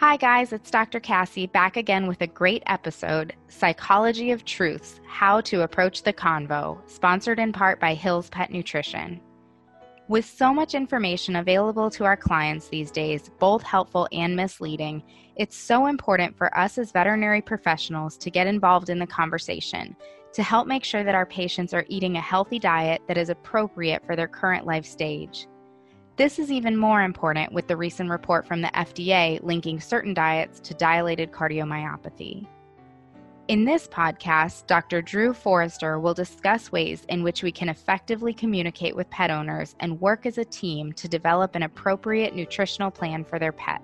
Hi, guys, it's Dr. Cassie back again with a great episode Psychology of Truths How to Approach the Convo, sponsored in part by Hills Pet Nutrition. With so much information available to our clients these days, both helpful and misleading, it's so important for us as veterinary professionals to get involved in the conversation to help make sure that our patients are eating a healthy diet that is appropriate for their current life stage. This is even more important with the recent report from the FDA linking certain diets to dilated cardiomyopathy. In this podcast, Dr. Dru Forrester will discuss ways in which we can effectively communicate with pet owners and work as a team to develop an appropriate nutritional plan for their pet.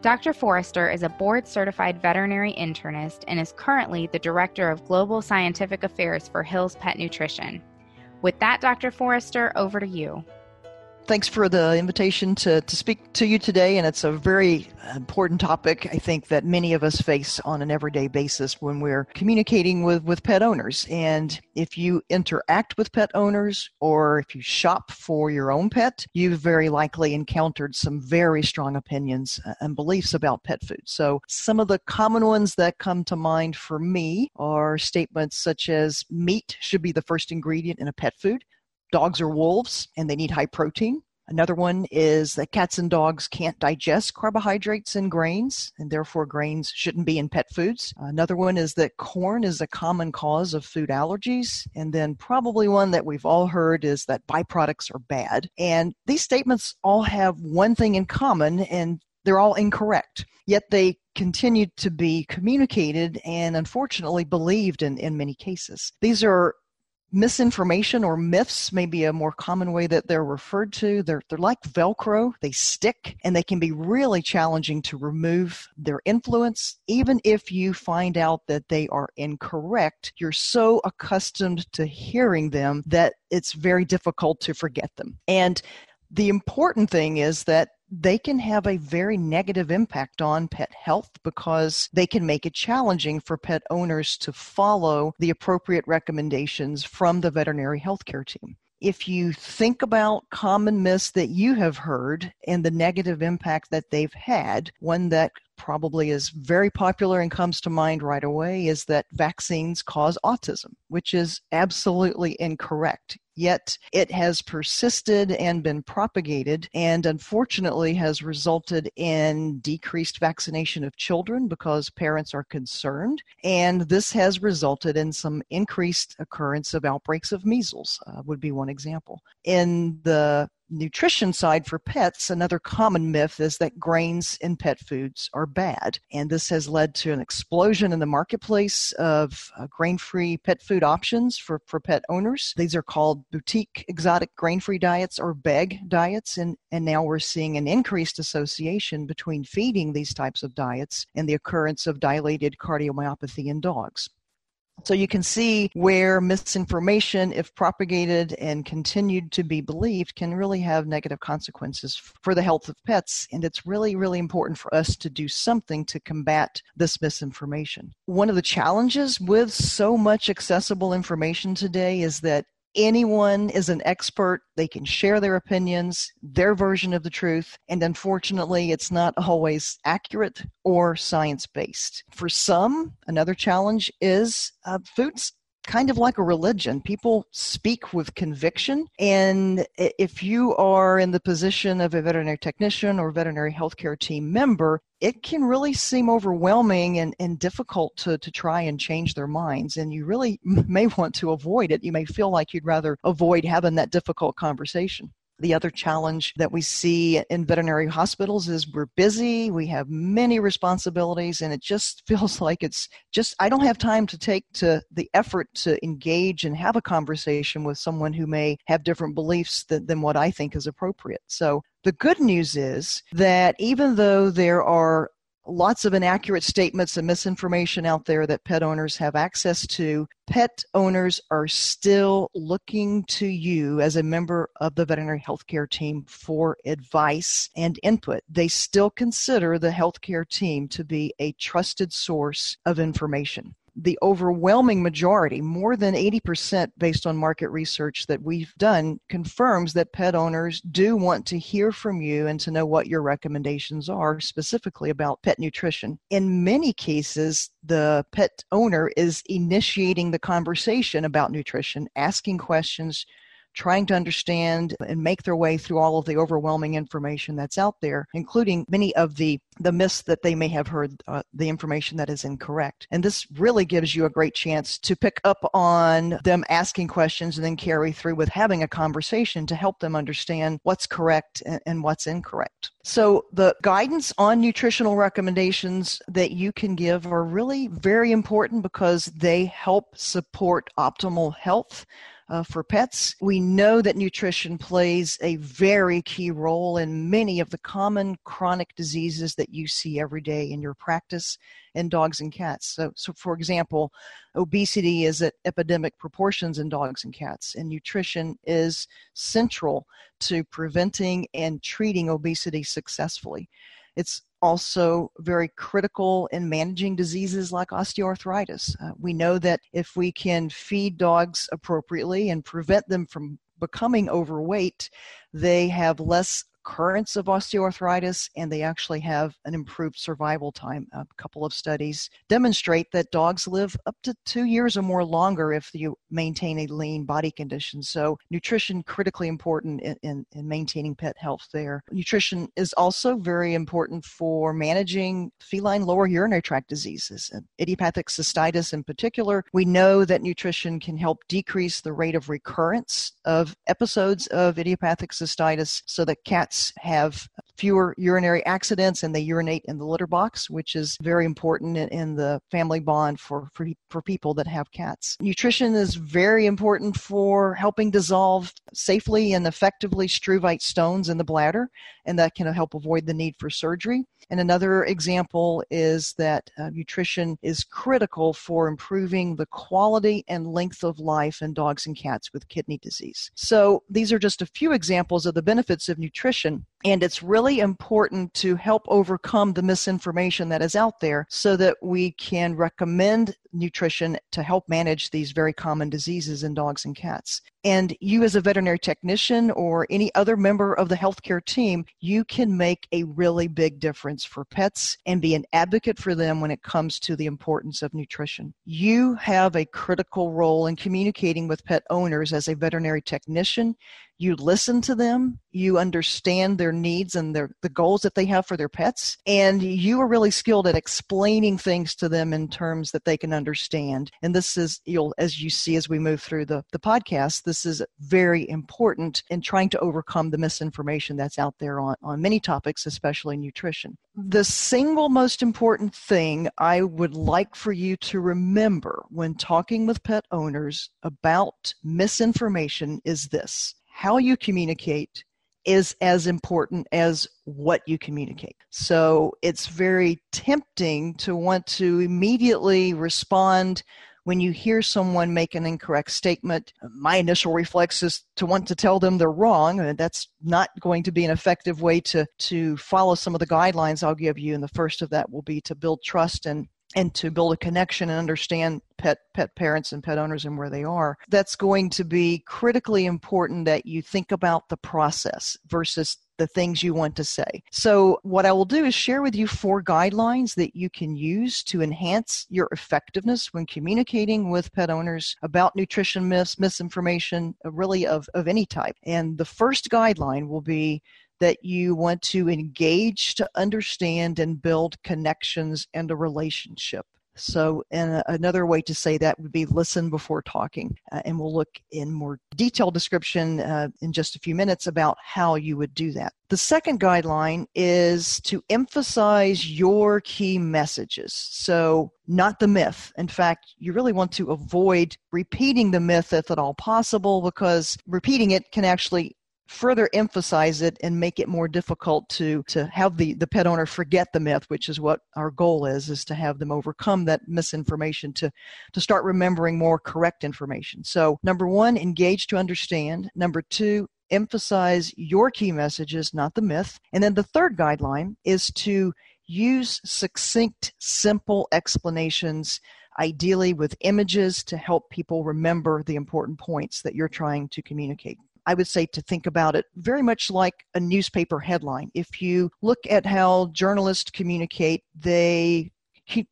Dr. Forrester is a board certified veterinary internist and is currently the Director of Global Scientific Affairs for Hills Pet Nutrition. With that, Dr. Forrester, over to you thanks for the invitation to, to speak to you today. And it's a very important topic, I think, that many of us face on an everyday basis when we're communicating with, with pet owners. And if you interact with pet owners or if you shop for your own pet, you've very likely encountered some very strong opinions and beliefs about pet food. So some of the common ones that come to mind for me are statements such as meat should be the first ingredient in a pet food dogs are wolves and they need high protein. Another one is that cats and dogs can't digest carbohydrates and grains, and therefore grains shouldn't be in pet foods. Another one is that corn is a common cause of food allergies. And then, probably one that we've all heard is that byproducts are bad. And these statements all have one thing in common, and they're all incorrect. Yet they continue to be communicated and unfortunately believed in, in many cases. These are misinformation or myths may be a more common way that they're referred to. They're, they're like Velcro, they stick, and they can be really challenging to remove their influence. Even if you find out that they are incorrect, you're so accustomed to hearing them that it's very difficult to forget them. And the important thing is that they can have a very negative impact on pet health because they can make it challenging for pet owners to follow the appropriate recommendations from the veterinary healthcare team. If you think about common myths that you have heard and the negative impact that they've had, one that probably is very popular and comes to mind right away is that vaccines cause autism, which is absolutely incorrect. Yet it has persisted and been propagated, and unfortunately has resulted in decreased vaccination of children because parents are concerned. And this has resulted in some increased occurrence of outbreaks of measles, uh, would be one example. In the nutrition side for pets, another common myth is that grains in pet foods are bad. And this has led to an explosion in the marketplace of uh, grain free pet food options for, for pet owners. These are called boutique exotic grain free diets or BEG diets. And, and now we're seeing an increased association between feeding these types of diets and the occurrence of dilated cardiomyopathy in dogs. So you can see where misinformation, if propagated and continued to be believed, can really have negative consequences for the health of pets. And it's really, really important for us to do something to combat this misinformation. One of the challenges with so much accessible information today is that anyone is an expert. They can share their opinions, their version of the truth, and unfortunately, it's not always accurate or science based. For some, another challenge is uh, food's kind of like a religion. People speak with conviction. And if you are in the position of a veterinary technician or veterinary healthcare team member, it can really seem overwhelming and, and difficult to, to try and change their minds. And you really may want to avoid it. You may feel like you'd rather avoid having that difficult conversation. The other challenge that we see in veterinary hospitals is we're busy, we have many responsibilities, and it just feels like it's just, I don't have time to take to the effort to engage and have a conversation with someone who may have different beliefs than, than what I think is appropriate. So the good news is that even though there are lots of inaccurate statements and misinformation out there that pet owners have access to. Pet owners are still looking to you as a member of the veterinary healthcare team for advice and input. They still consider the healthcare team to be a trusted source of information. The overwhelming majority, more than 80% based on market research that we've done, confirms that pet owners do want to hear from you and to know what your recommendations are specifically about pet nutrition. In many cases, the pet owner is initiating the conversation about nutrition, asking questions, trying to understand and make their way through all of the overwhelming information that's out there, including many of the the myths that they may have heard, uh, the information that is incorrect. And this really gives you a great chance to pick up on them asking questions and then carry through with having a conversation to help them understand what's correct and, and what's incorrect. So, the guidance on nutritional recommendations that you can give are really very important because they help support optimal health uh, for pets. We know that nutrition plays a very key role in many of the common chronic diseases that you see every day in your practice in dogs and cats. So, so for example, obesity is at epidemic proportions in dogs and cats, and nutrition is central to preventing and treating obesity successfully. It's also very critical in managing diseases like osteoarthritis. Uh, we know that if we can feed dogs appropriately and prevent them from becoming overweight, they have less occurrence of osteoarthritis and they actually have an improved survival time. A couple of studies demonstrate that dogs live up to two years or more longer if you maintain a lean body condition. So, nutrition critically important in, in, in maintaining pet health there. Nutrition is also very important for managing feline lower urinary tract diseases, and idiopathic cystitis in particular. We know that nutrition can help decrease the rate of recurrence of episodes of idiopathic cystitis so that cats have fewer urinary accidents and they urinate in the litter box, which is very important in, in the family bond for, for, for people that have cats. Nutrition is very important for helping dissolve safely and effectively struvite stones in the bladder, and that can help avoid the need for surgery. And another example is that uh, nutrition is critical for improving the quality and length of life in dogs and cats with kidney disease. So these are just a few examples of the benefits of nutrition. And it's really important to help overcome the misinformation that is out there so that we can recommend nutrition to help manage these very common diseases in dogs and cats. And you, as a veterinary technician or any other member of the healthcare team, you can make a really big difference for pets and be an advocate for them when it comes to the importance of nutrition. You have a critical role in communicating with pet owners as a veterinary technician you listen to them, you understand their needs and their the goals that they have for their pets, and you are really skilled at explaining things to them in terms that they can understand. And this is you'll as you see as we move through the, the podcast, this is very important in trying to overcome the misinformation that's out there on, on many topics, especially nutrition. The single most important thing I would like for you to remember when talking with pet owners about misinformation is this how you communicate is as important as what you communicate. So it's very tempting to want to immediately respond when you hear someone make an incorrect statement. My initial reflex is to want to tell them they're wrong, and that's not going to be an effective way to, to follow some of the guidelines I'll give you. And the first of that will be to build trust and and to build a connection and understand pet pet parents and pet owners and where they are that's going to be critically important that you think about the process versus the things you want to say. So, what I will do is share with you four guidelines that you can use to enhance your effectiveness when communicating with pet owners about nutrition myths, misinformation, really of, of any type. And the first guideline will be that you want to engage to understand and build connections and a relationship. So, and another way to say that would be listen before talking. Uh, and we'll look in more detailed description uh, in just a few minutes about how you would do that. The second guideline is to emphasize your key messages. So, not the myth. In fact, you really want to avoid repeating the myth if at all possible, because repeating it can actually further emphasize it and make it more difficult to to have the the pet owner forget the myth which is what our goal is is to have them overcome that misinformation to to start remembering more correct information. So number one engage to understand. Number two emphasize your key messages not the myth. And then the third guideline is to use succinct simple explanations ideally with images to help people remember the important points that you're trying to communicate. I would say to think about it very much like a newspaper headline. If you look at how journalists communicate, they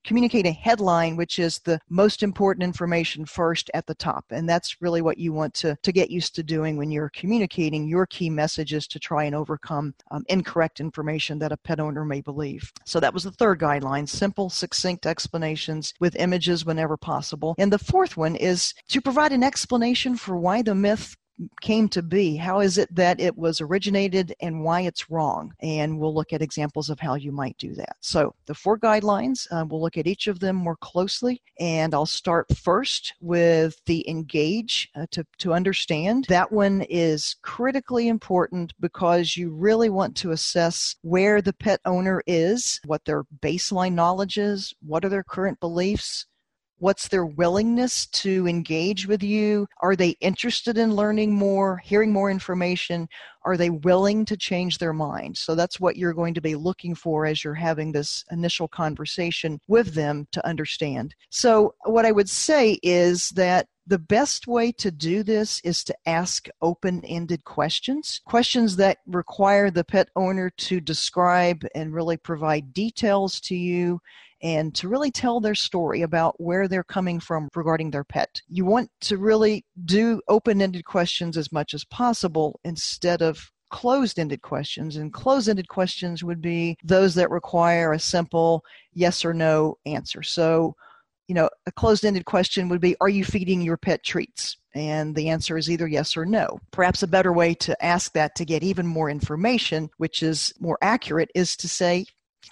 communicate a headline which is the most important information first at the top and that's really what you want to, to get used to doing when you're communicating. Your key messages to try and overcome um, incorrect information that a pet owner may believe. So that was the third guideline simple succinct explanations with images whenever possible. And the fourth one is to provide an explanation for why the myth came to be. How is it that it was originated and why it's wrong? And we'll look at examples of how you might do that. So, the four guidelines, uh, we'll look at each of them more closely. And I'll start first with the engage uh, to, to understand. That one is critically important because you really want to assess where the pet owner is, what their baseline knowledge is, what are their current beliefs, What's their willingness to engage with you? Are they interested in learning more, hearing more information? Are they willing to change their mind? So that's what you're going to be looking for as you're having this initial conversation with them to understand. So, what I would say is that the best way to do this is to ask open ended questions, questions that require the pet owner to describe and really provide details to you and to really tell their story about where they're coming from regarding their pet. You want to really do open ended questions as much as possible instead of closed ended questions. And closed ended questions would be those that require a simple yes or no answer. So, you know, a closed ended question would be Are you feeding your pet treats? And the answer is either yes or no. Perhaps a better way to ask that to get even more information, which is more accurate, is to say,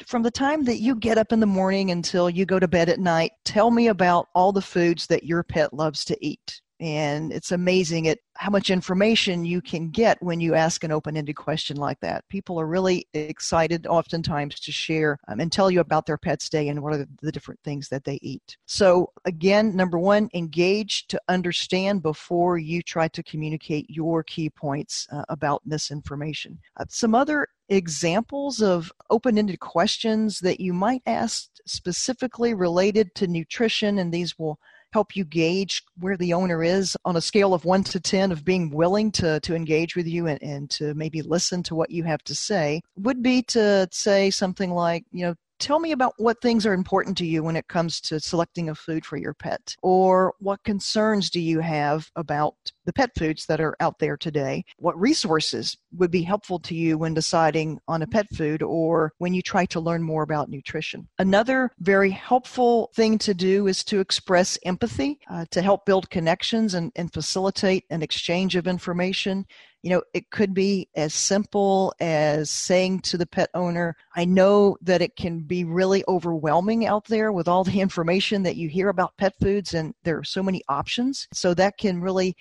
from the time that you get up in the morning until you go to bed at night, tell me about all the foods that your pet loves to eat. And it's amazing at how much information you can get when you ask an open ended question like that. People are really excited oftentimes to share um, and tell you about their pet's day and what are the, different things that they eat. So, again, number one, engage to understand before you try to communicate your key points uh, about misinformation. Uh, some other examples of open ended questions that you might ask specifically related to nutrition, and these will help you gauge where the owner is on a scale of 1 to 10 of being willing to, to engage with you and, and to maybe listen to what you have to say would be to say something like, you know, tell me about what things are important to you when it comes to selecting a food for your pet or what concerns do you have about the pet foods that are out there today? What resources would be helpful to you when deciding on a pet food or when you try to learn more about nutrition? Another very helpful thing to do is to express empathy uh, to help build connections and, and facilitate an exchange of information you know, it could be as simple as saying to the pet owner, I know that it can be really overwhelming out there with all the information that you hear about pet foods, and there are so many options. So that can really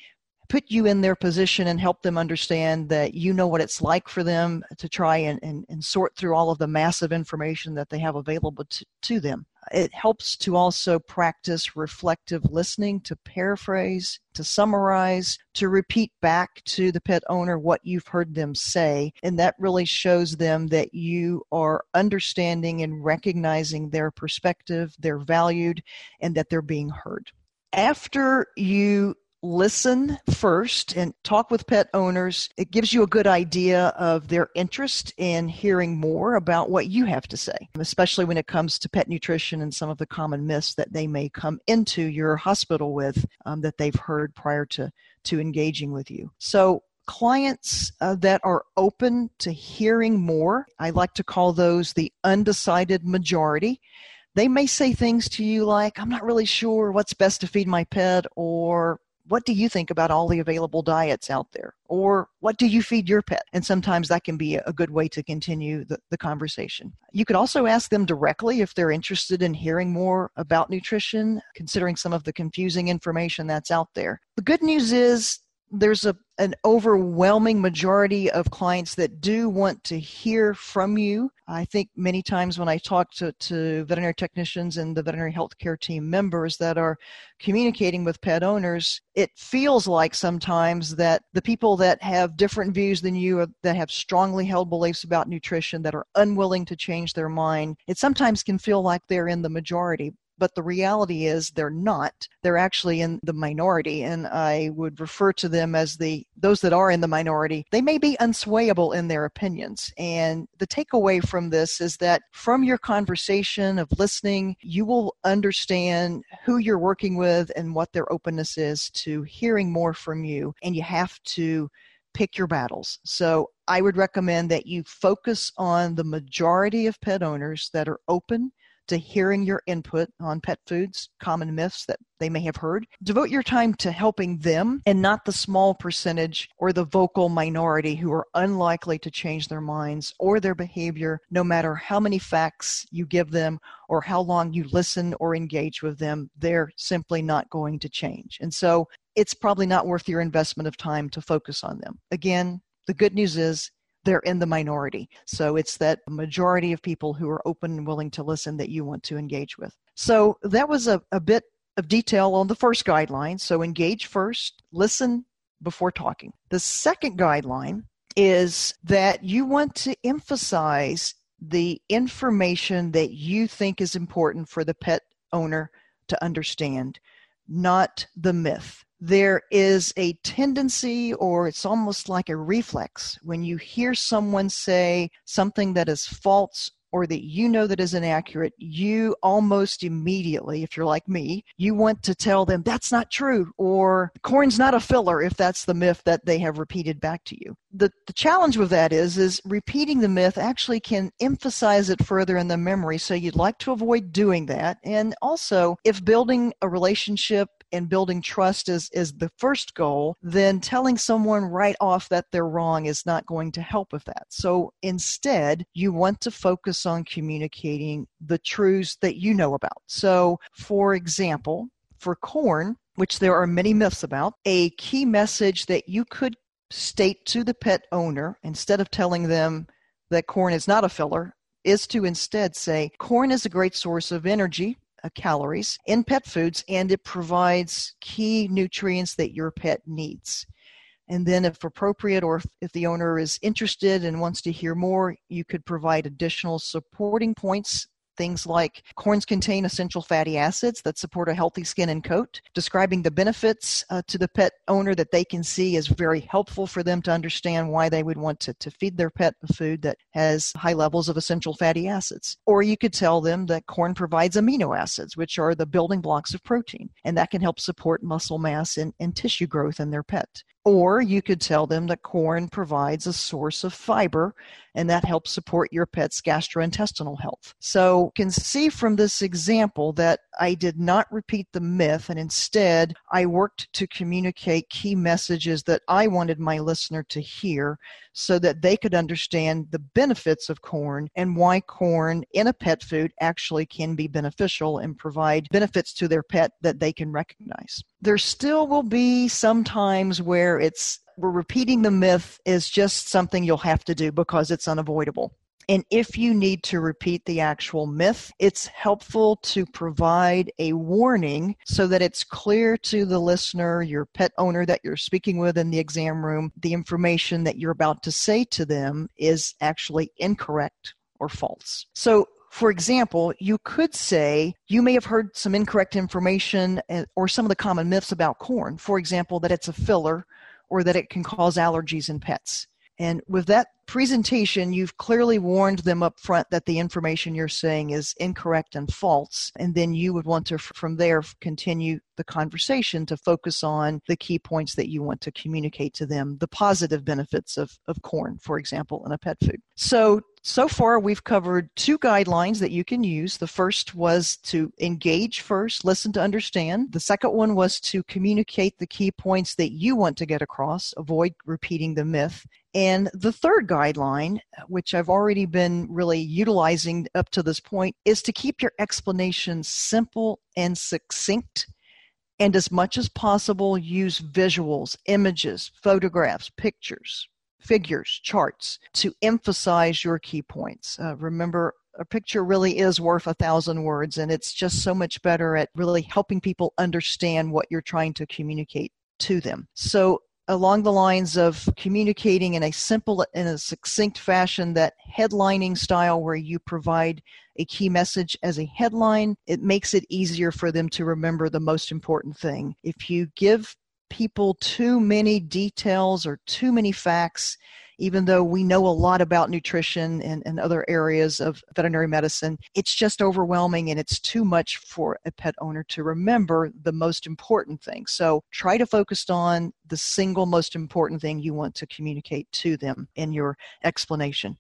put you in their position and help them understand that you know what it's like for them to try and, and, and sort through all of the massive information that they have available to, to them. It helps to also practice reflective listening, to paraphrase, to summarize, to repeat back to the pet owner what you've heard them say. And that really shows them that you are understanding and recognizing their perspective, they're valued, and that they're being heard. After you listen first and talk with pet owners. It gives you a good idea of their interest in hearing more about what you have to say, especially when it comes to pet nutrition and some of the common myths that they may come into your hospital with um, that they've heard prior to, to engaging with you. So clients uh, that are open to hearing more, I like to call those the undecided majority they may say things to you like, I'm not really sure what's best to feed my pet, or what do you think about all the available diets out there? Or what do you feed your pet? And sometimes that can be a good way to continue the, the conversation. You could also ask them directly if they're interested in hearing more about nutrition, considering some of the confusing information that's out there. The good news is there's a an overwhelming majority of clients that do want to hear from you. I think many times when I talk to, to veterinary technicians and the veterinary healthcare team members that are communicating with pet owners, it feels like sometimes that the people that have different views than you, that have strongly held beliefs about nutrition, that are unwilling to change their mind, it sometimes can feel like they're in the majority but the reality is they're not. They're actually in the minority, and I would refer to them as the those that are in the minority. They may be unswayable in their opinions. And the takeaway from this is that from your conversation of listening, you will understand who you're working with and what their openness is to hearing more from you. And you have to pick your battles. So I would recommend that you focus on the majority of pet owners that are open to hearing your input on pet foods, common myths that they may have heard. Devote your time to helping them and not the small percentage or the vocal minority who are unlikely to change their minds or their behavior no matter how many facts you give them or how long you listen or engage with them. They're simply not going to change. And so it's probably not worth your investment of time to focus on them. Again, the good news is they're in the minority. So it's that majority of people who are open and willing to listen that you want to engage with. So that was a, a bit of detail on the first guideline. So engage first, listen before talking. The second guideline is that you want to emphasize the information that you think is important for the pet owner to understand, not the myth there is a tendency, or it's almost like a reflex, when you hear someone say something that is false or that you know that is inaccurate, you almost immediately, if you're like me, you want to tell them that's not true or corn's not a filler if that's the myth that they have repeated back to you. The, the challenge with that is is repeating the myth actually can emphasize it further in the memory. So you'd like to avoid doing that. And also if building a relationship and building trust is, is the first goal, then telling someone right off that they're wrong is not going to help with that. So instead, you want to focus on communicating the truths that you know about. So, for example, for corn, which there are many myths about, a key message that you could state to the pet owner instead of telling them that corn is not a filler is to instead say corn is a great source of energy Uh, calories in pet foods and it provides key nutrients that your pet needs. And then, if appropriate, or if, if, the owner is interested and wants to hear more, you could provide additional supporting points Things like corns contain essential fatty acids that support a healthy skin and coat. Describing the benefits uh, to the pet owner that they can see is very helpful for them to understand why they would want to, to feed their pet food that has high levels of essential fatty acids. Or you could tell them that corn provides amino acids, which are the building blocks of protein, and that can help support muscle mass and, and tissue growth in their pet. Or you could tell them that corn provides a source of fiber and that helps support your pet's gastrointestinal health. So can see from this example that I did not repeat the myth and instead I worked to communicate key messages that I wanted my listener to hear so that they could understand the benefits of corn and why corn in a pet food actually can be beneficial and provide benefits to their pet that they can recognize. There still will be some times where it's we're repeating the myth is just something you'll have to do because it's unavoidable. And if you need to repeat the actual myth, it's helpful to provide a warning so that it's clear to the listener, your pet owner that you're speaking with in the exam room, the information that you're about to say to them is actually incorrect or false. So for example, you could say you may have heard some incorrect information eh, or some of the common myths about corn. For example, that it's a filler or that it can cause allergies in pets. And with that presentation, you've clearly warned them up front that the information you're saying is incorrect and false. And then you would want to, from there, continue the conversation to focus on the key points that you want to communicate to them, the positive benefits of, of corn, for example, in a pet food. So, so far we've covered two guidelines that you can use. The first was to engage first, listen to understand. The second one was to communicate the key points that you want to get across, avoid repeating the myth. And the third guideline, which I've already been really utilizing up to this point, is to keep your explanation simple and succinct. And as much as possible, use visuals, images, photographs, pictures, figures, charts to emphasize your key points. Uh, remember, a picture really is worth a thousand words, and it's just so much better at really helping people understand what you're trying to communicate to them. So, along the lines of communicating in a simple in a succinct fashion that headlining style where you provide a key message as a headline it makes it easier for them to remember the most important thing. If you give people too many details or too many facts even though we know a lot about nutrition and, and other areas of veterinary medicine, it's just overwhelming and it's too much for a pet owner to remember the most important thing. So try to focus on the single most important thing you want to communicate to them in your explanation.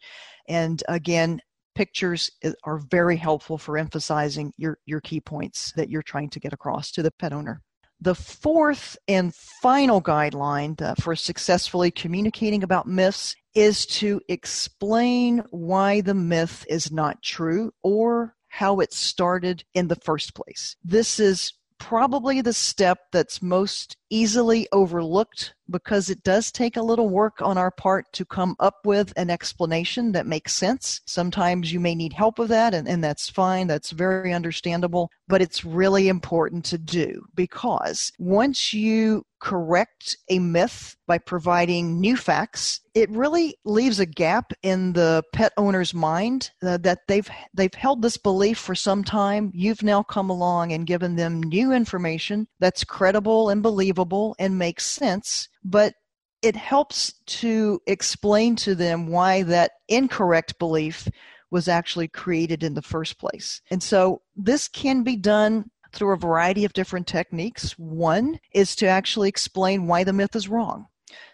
And again, pictures are very helpful for emphasizing your, your key points that you're trying to get across to the pet owner. The fourth and final guideline for successfully communicating about myths is to explain why the myth is not true or how it started in the first place. This is probably the step that's most easily overlooked because it does take a little work on our part to come up with an explanation that makes sense. Sometimes you may need help with that, and, and that's fine. That's very understandable. But it's really important to do because once you correct a myth by providing new facts, it really leaves a gap in the pet owner's mind uh, that they've they've held this belief for some time. You've now come along and given them new information that's credible and believable and makes sense but it helps to explain to them why that incorrect belief was actually created in the first place. And so this can be done through a variety of different techniques. One is to actually explain why the myth is wrong.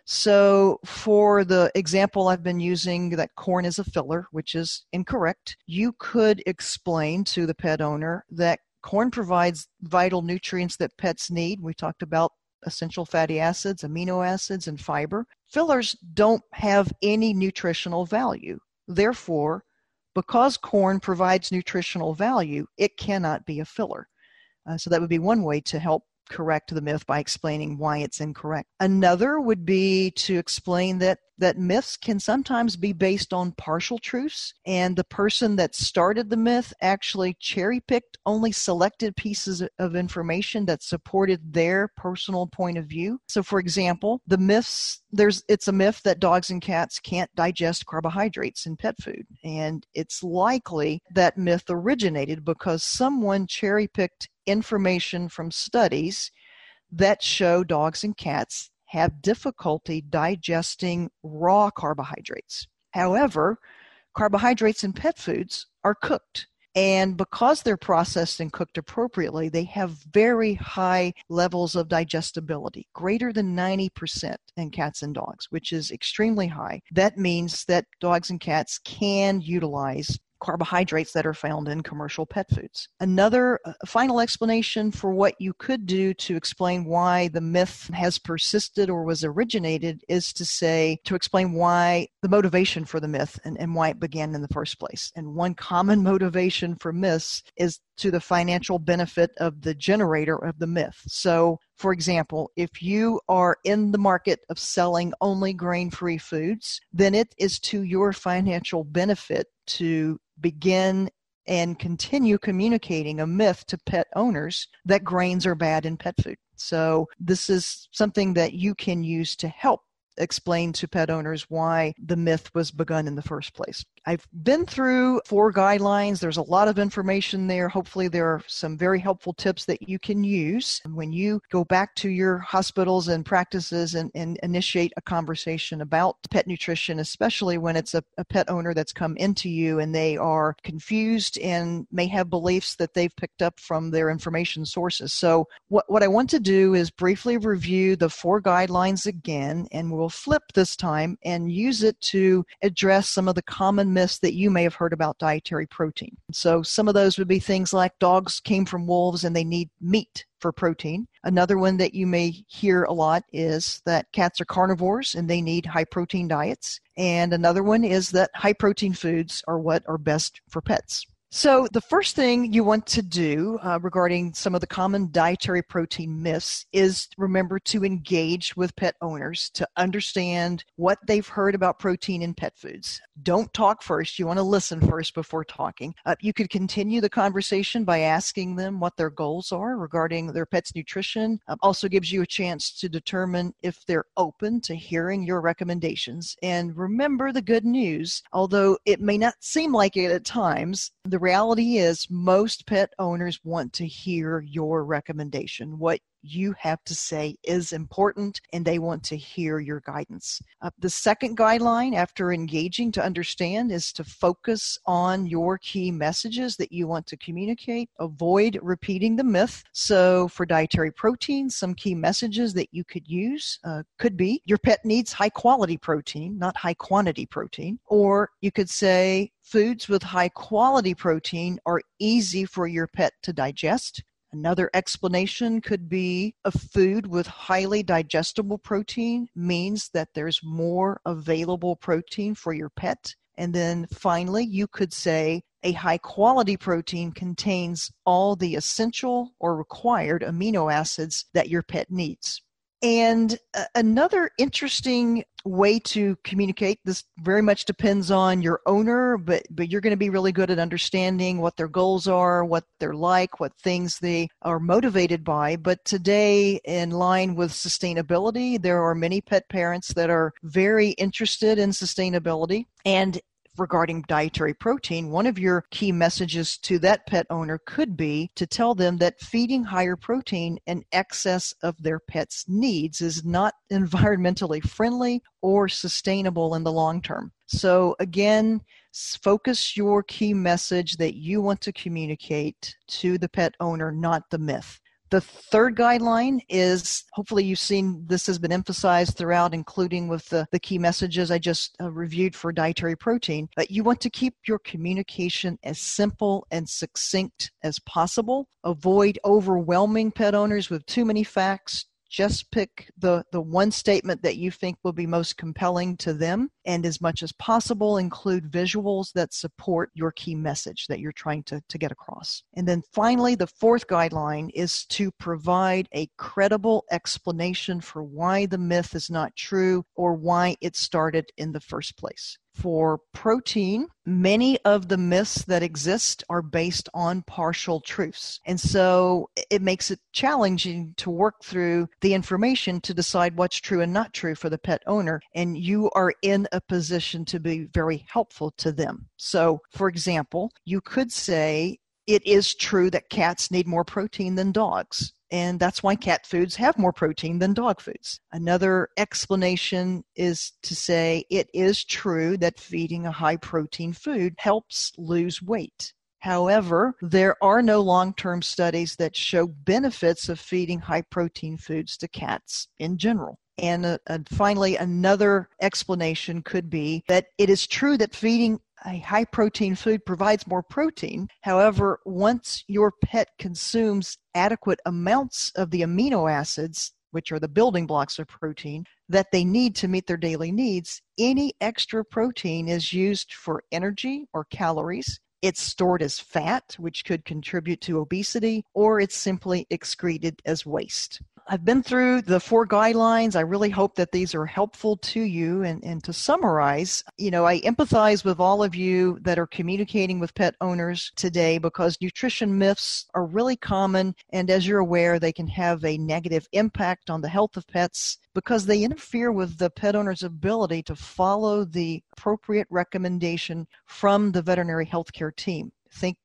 So, for the example I've been using that corn is a filler, which is incorrect, you could explain to the pet owner that corn provides vital nutrients that pets need. We talked about essential fatty acids, amino acids, and fiber. Fillers don't have any nutritional value. Therefore, because corn provides nutritional value, it cannot be a filler. Uh, so that would be one way to help correct the myth by explaining why it's incorrect. Another would be to explain that that myths can sometimes be based on partial truths and the person that started the myth actually cherry picked only selected pieces of information that supported their personal point of view. So for example, the myths there's it's a myth that dogs and cats can't digest carbohydrates in pet food and it's likely that myth originated because someone cherry picked information from studies that show dogs and cats have difficulty digesting raw carbohydrates. However, carbohydrates in pet foods are cooked. And because they're processed and cooked appropriately, they have very high levels of digestibility, greater than 90% in cats and dogs, which is extremely high. That means that dogs and cats can utilize carbohydrates that are found in commercial pet foods. Another uh, final explanation for what you could do to explain why the myth has persisted or was originated is to say, to explain why the motivation for the myth and, and why it began in the first place. And one common motivation for myths is to the financial benefit of the generator of the myth. So, for example, if you are in the market of selling only grain free foods, then it is to your financial benefit to begin and continue communicating a myth to pet owners that grains are bad in pet food. So, this is something that you can use to help explain to pet owners why the myth was begun in the first place. I've been through four guidelines. There's a lot of information there. Hopefully, there are some very helpful tips that you can use when you go back to your hospitals and practices and, and initiate a conversation about pet nutrition, especially when it's a, a pet owner that's come into you and they are confused and may have beliefs that they've picked up from their information sources. So, what, what I want to do is briefly review the four guidelines again, and we'll flip this time and use it to address some of the common myths that you may have heard about dietary protein. So some of those would be things like dogs came from wolves and they need meat for protein. Another one that you may hear a lot is that cats are carnivores and they need high protein diets. And another one is that high protein foods are what are best for pets. So, the first thing you want to do uh, regarding some of the common dietary protein myths is remember to engage with pet owners to understand what they've heard about protein in pet foods. Don't talk first. You want to listen first before talking. Uh, you could continue the conversation by asking them what their goals are regarding their pet's nutrition. Uh, also, gives you a chance to determine if they're open to hearing your recommendations. And remember the good news, although it may not seem like it at times, the reality is most pet owners want to hear your recommendation, what you have to say is important and they want to hear your guidance. Uh, the second guideline after engaging to understand is to focus on your key messages that you want to communicate. Avoid repeating the myth. So, for dietary protein, some key messages that you could use uh, could be your pet needs high quality protein, not high quantity protein. Or you could say, Foods with high quality protein are easy for your pet to digest. Another explanation could be a food with highly digestible protein means that there's more available protein for your pet. And then finally, you could say a high quality protein contains all the essential or required amino acids that your pet needs. And uh, another interesting way to communicate this very much depends on your owner but but you're going to be really good at understanding what their goals are what they're like what things they are motivated by. But today in line with sustainability there are many pet parents that are very interested in sustainability. And regarding dietary protein, one of your key messages to that pet owner could be to tell them that feeding higher protein in excess of their pet's needs is not environmentally friendly or sustainable in the long term. So, again, focus your key message that you want to communicate to the pet owner, not the myth. The third guideline is hopefully you've seen this has been emphasized throughout, including with the, the key messages I just uh, reviewed for dietary protein. But you want to keep your communication as simple and succinct as possible. Avoid overwhelming pet owners with too many facts, just pick the, the one statement that you think will be most compelling to them, and as much as possible, include visuals that support your key message that you're trying to, to get across. And then finally, the fourth guideline is to provide a credible explanation for why the myth is not true or why it started in the first place for protein, many of the myths that exist are based on partial truths. And so it makes it challenging to work through the information to decide what's true and not true for the pet owner. And you are in a position to be very helpful to them. So, for example, you could say, it is true that cats need more protein than dogs and that's why cat foods have more protein than dog foods. Another explanation is to say it is true that feeding a high protein food helps lose weight. However, there are no long term studies that show benefits of feeding high protein foods to cats in general. And uh, finally, another explanation could be that it is true that feeding a high protein food provides more protein. However, once your pet consumes adequate amounts of the amino acids, which are the building blocks of protein, that they need to meet their daily needs, any extra protein is used for energy or calories. It's stored as fat, which could contribute to obesity, or it's simply excreted as waste. I've been through the four guidelines. I really hope that these are helpful to you. And, and to summarize, you know, I empathize with all of you that are communicating with pet owners today because nutrition myths are really common. And as you're aware, they can have a negative impact on the health of pets because they interfere with the pet owner's ability to follow the appropriate recommendation from the veterinary healthcare team. Think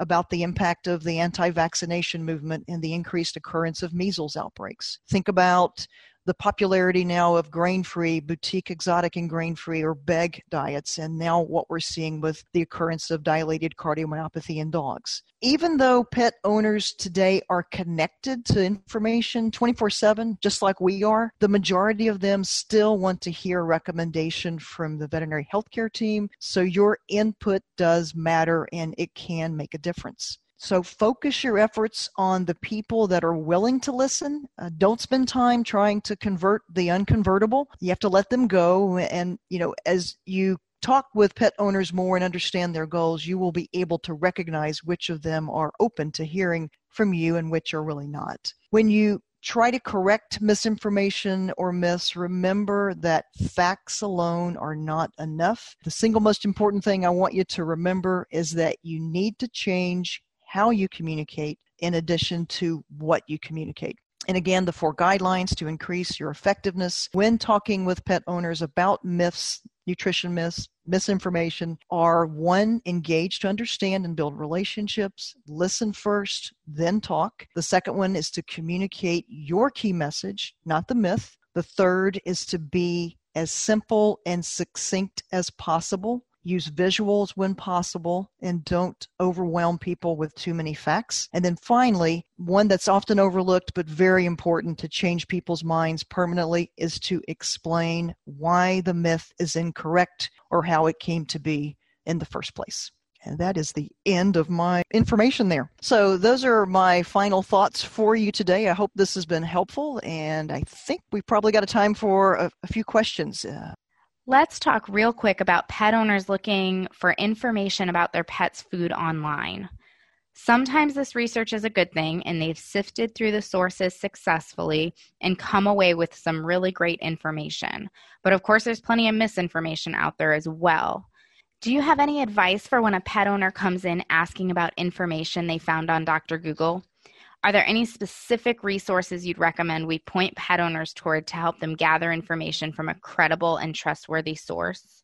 about the impact of the anti vaccination movement and the increased occurrence of measles outbreaks. Think about the popularity now of grain free, boutique exotic and grain free or BEG diets, and now what we're seeing with the occurrence of dilated cardiomyopathy in dogs. Even though pet owners today are connected to information 24 7, just like we are, the majority of them still want to hear a recommendation from the veterinary healthcare team. So your input does matter and it can make a difference. So focus your efforts on the people that are willing to listen. Uh, don't spend time trying to convert the unconvertible. You have to let them go. And, you know, as you talk with pet owners more and understand their goals, you will be able to recognize which of them are open to hearing from you and which are really not. When you try to correct misinformation or myths, remember that facts alone are not enough. The single most important thing I want you to remember is that you need to change how you communicate in addition to what you communicate. And again, the four guidelines to increase your effectiveness when talking with pet owners about myths, nutrition myths, misinformation are one, engage to understand and build relationships, listen first, then talk. The second one is to communicate your key message, not the myth. The third is to be as simple and succinct as possible use visuals when possible, and don't overwhelm people with too many facts. And then finally, one that's often overlooked but very important to change people's minds permanently is to explain why the myth is incorrect or how it came to be in the first place. And that is the end of my information there. So, those are my final thoughts for you today. I hope this has been helpful, and I think we've probably got a time for a, a few questions. Uh, Let's talk real quick about pet owners looking for information about their pet's food online. Sometimes this research is a good thing and they've sifted through the sources successfully and come away with some really great information. But of course, there's plenty of misinformation out there as well. Do you have any advice for when a pet owner comes in asking about information they found on Dr. Google? Are there any specific resources you'd recommend we point pet owners toward to help them gather information from a credible and trustworthy source?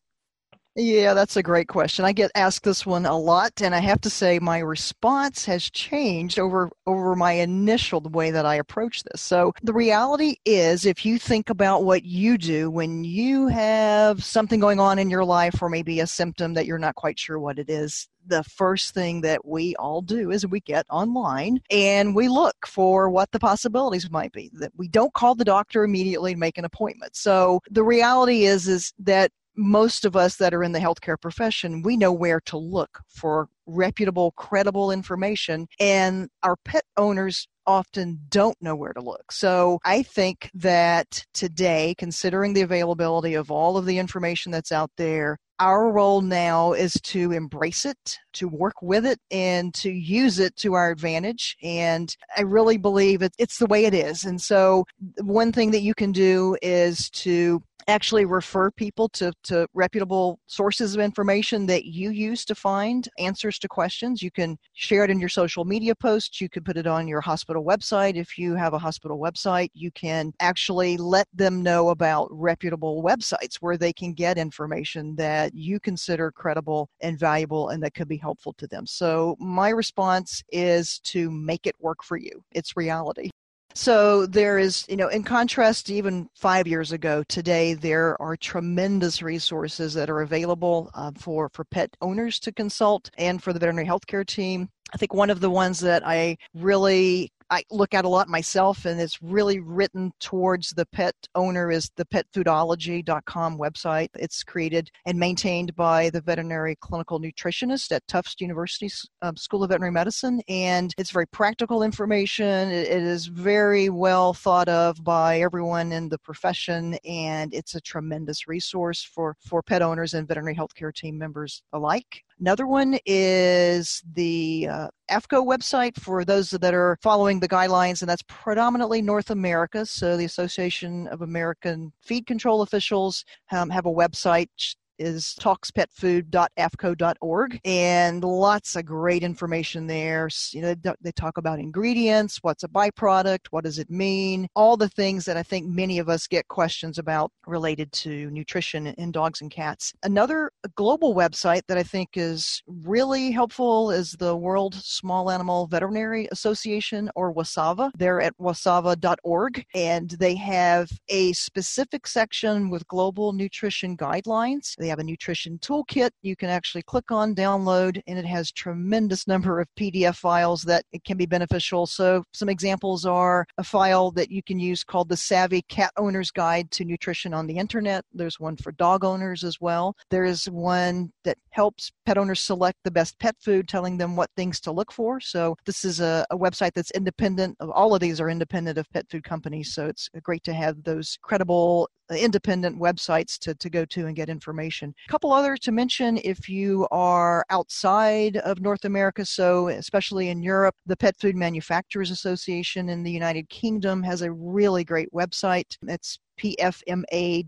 Yeah, that's a great question. I get asked this one a lot, and I have to say my response has changed over over my initial the way that I approach this. So the reality is, if you think about what you do when you have something going on in your life, or maybe a symptom that you're not quite sure what it is, the first thing that we all do is we get online and we look for what the possibilities might be that we don't call the doctor immediately to make an appointment so the reality is is that most of us that are in the healthcare profession, we know where to look for reputable, credible information, and our pet owners often don't know where to look. So I think that today, considering the availability of all of the information that's out there, our role now is to embrace it, to work with it, and to use it to our advantage. And I really believe it, it's the way it is. And so, one thing that you can do is to actually refer people to, to reputable sources of information that you use to find answers to questions. You can share it in your social media posts. You could put it on your hospital website. If you have a hospital website, you can actually let them know about reputable websites where they can get information that you consider credible and valuable and that could be helpful to them. So, my response is to make it work for you. It's reality. So there is, you know, in contrast to even five years ago, today there are tremendous resources that are available uh, for for pet owners to consult and for the veterinary healthcare team. I think one of the ones that I really I look at a lot myself, and it's really written towards the pet owner is the petfoodology.com website. It's created and maintained by the veterinary clinical nutritionist at Tufts University um, School of Veterinary Medicine, and it's very practical information. It, it is very well thought of by everyone in the profession, and it's a tremendous resource for for pet owners and veterinary healthcare team members alike. Another one is the uh, AAFCO website for those that are following the guidelines, and that's predominantly North America. So the Association of American Feed Control Officials um, have a website is talkspetfood.aafco.org and lots of great information there. You know, they talk about ingredients, what's a byproduct, what does it mean, all the things that I think many of us get questions about related to nutrition in dogs and cats. Another global website that I think is really helpful is the World Small Animal Veterinary Association or WSAVA. They're at wsava.org and they have a specific section with global nutrition guidelines. They have a nutrition toolkit you can actually click on, download, and it has tremendous number of PDF files that it can be beneficial. So some examples are a file that you can use called the Savvy Cat Owner's Guide to Nutrition on the Internet. There's one for dog owners as well. There is one that helps pet owners select the best pet food, telling them what things to look for. So this is a, a website that's independent of all of these are independent of pet food companies. So it's great to have those credible Uh, independent websites to, to go to and get information. A couple others to mention if you are outside of North America, so especially in Europe, the Pet Food Manufacturers Association in the United Kingdom has a really great website. It's pfma.org.uk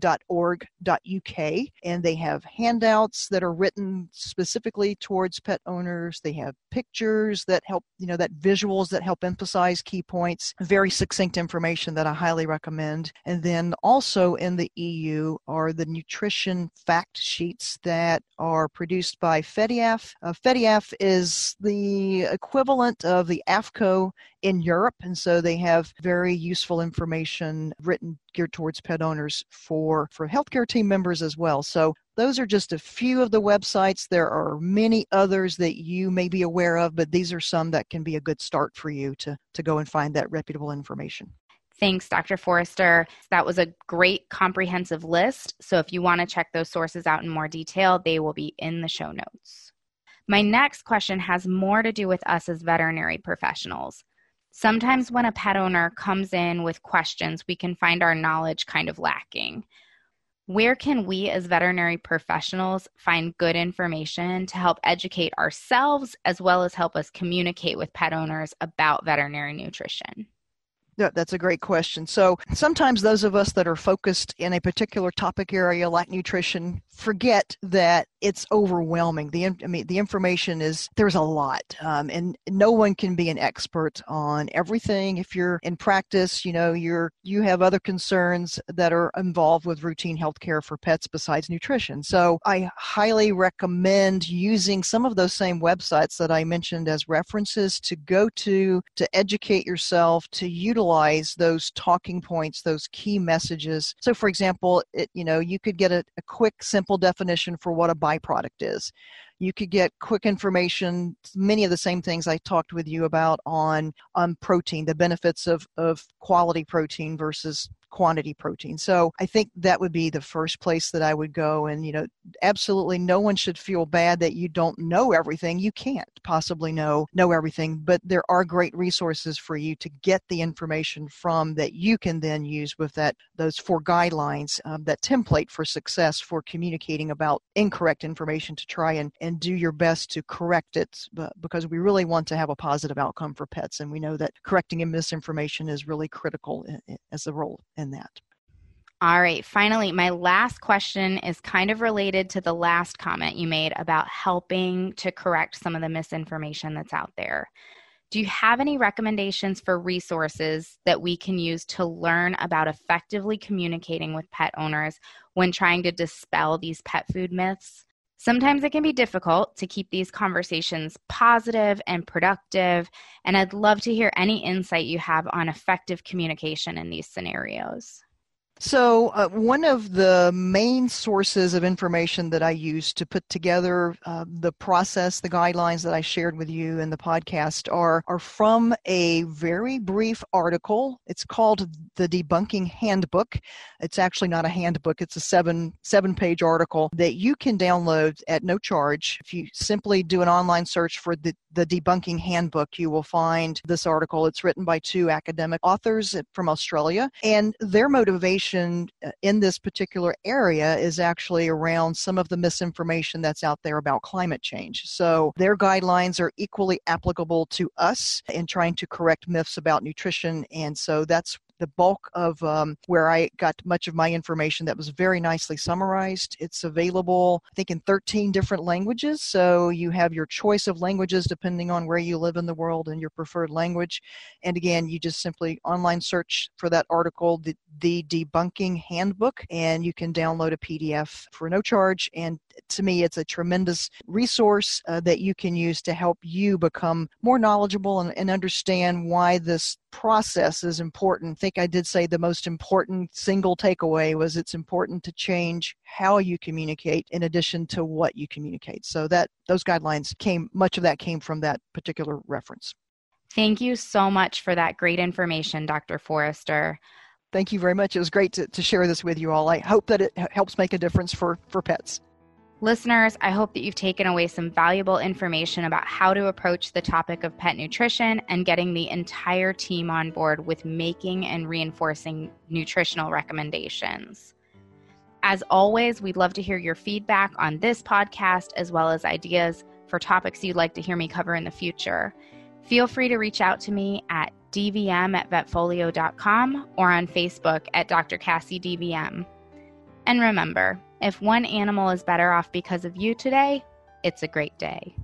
and they have handouts that are written specifically towards pet owners. They have pictures that help you know that visuals that help emphasize key points. Very succinct information that i highly recommend. And then also in the eu are the nutrition fact sheets that are produced by FEDIAF. Uh, FEDIAF is the equivalent of the AAFCO in Europe, and so they have very useful information written geared towards pet owners for, for healthcare team members as well. So those are just a few of the websites. There are many others that you may be aware of, but these are some that can be a good start for you to, to go and find that reputable information. Thanks, Dr. Forrester. That was a great comprehensive list. So if you want to check those sources out in more detail, they will be in the show notes. My next question has more to do with us as veterinary professionals. Sometimes when a pet owner comes in with questions, we can find our knowledge kind of lacking. Where can we as veterinary professionals find good information to help educate ourselves as well as help us communicate with pet owners about veterinary nutrition? Yeah, that's a great question. So sometimes those of us that are focused in a particular topic area like nutrition forget that it's overwhelming. The I mean the information is there's a lot, um, and no one can be an expert on everything. If you're in practice, you know you're you have other concerns that are involved with routine health care for pets besides nutrition. So I highly recommend using some of those same websites that I mentioned as references to go to to educate yourself to utilize those talking points, those key messages. So for example, it you know you could get a, a quick simple definition for what a byproduct is. You could get quick information, many of the same things I talked with you about on, on protein, the benefits of, of quality protein versus quantity protein. So I think that would be the first place that I would go. And, you know, absolutely no one should feel bad that you don't know everything. You can't possibly know, know everything, but there are great resources for you to get the information from that you can then use with that, those four guidelines, um, that template for success for communicating about incorrect information to try and, and do your best to correct it because we really want to have a positive outcome for pets. And we know that correcting misinformation is really critical as a role in that. All right, finally, my last question is kind of related to the last comment you made about helping to correct some of the misinformation that's out there. Do you have any recommendations for resources that we can use to learn about effectively communicating with pet owners when trying to dispel these pet food myths? Sometimes it can be difficult to keep these conversations positive and productive, and I'd love to hear any insight you have on effective communication in these scenarios. So, uh, one of the main sources of information that I use to put together uh, the process, the guidelines that I shared with you in the podcast, are, are from a very brief article. It's called the Debunking Handbook. It's actually not a handbook, it's a seven, seven page article that you can download at no charge. If you simply do an online search for the, the Debunking Handbook, you will find this article. It's written by two academic authors from Australia, and their motivation uh, in this particular area is actually around some of the misinformation that's out there about climate change. So their guidelines are equally applicable to us in trying to correct myths about nutrition. And so that's the bulk of um, where I got much of my information that was very nicely summarized. It's available, I think, in 13 different languages. So you have your choice of languages depending on where you live in the world and your preferred language. And again, you just simply online search for that article, the, the Debunking Handbook, and you can download a PDF for no charge. And to me, it's a tremendous resource uh, that you can use to help you become more knowledgeable and, and understand why this process is important. I think I did say the most important single takeaway was it's important to change how you communicate in addition to what you communicate. So that those guidelines came much of that came from that particular reference. Thank you so much for that great information, Dr. Forrester. Thank you very much. It was great to, to share this with you all. I hope that it helps make a difference for, for pets. Listeners, I hope that you've taken away some valuable information about how to approach the topic of pet nutrition and getting the entire team on board with making and reinforcing nutritional recommendations. As always, we'd love to hear your feedback on this podcast as well as ideas for topics you'd like to hear me cover in the future. Feel free to reach out to me at dvm at vetfolio.com or on Facebook at Dr. Cassie DVM. And remember, if one animal is better off because of you today, it's a great day.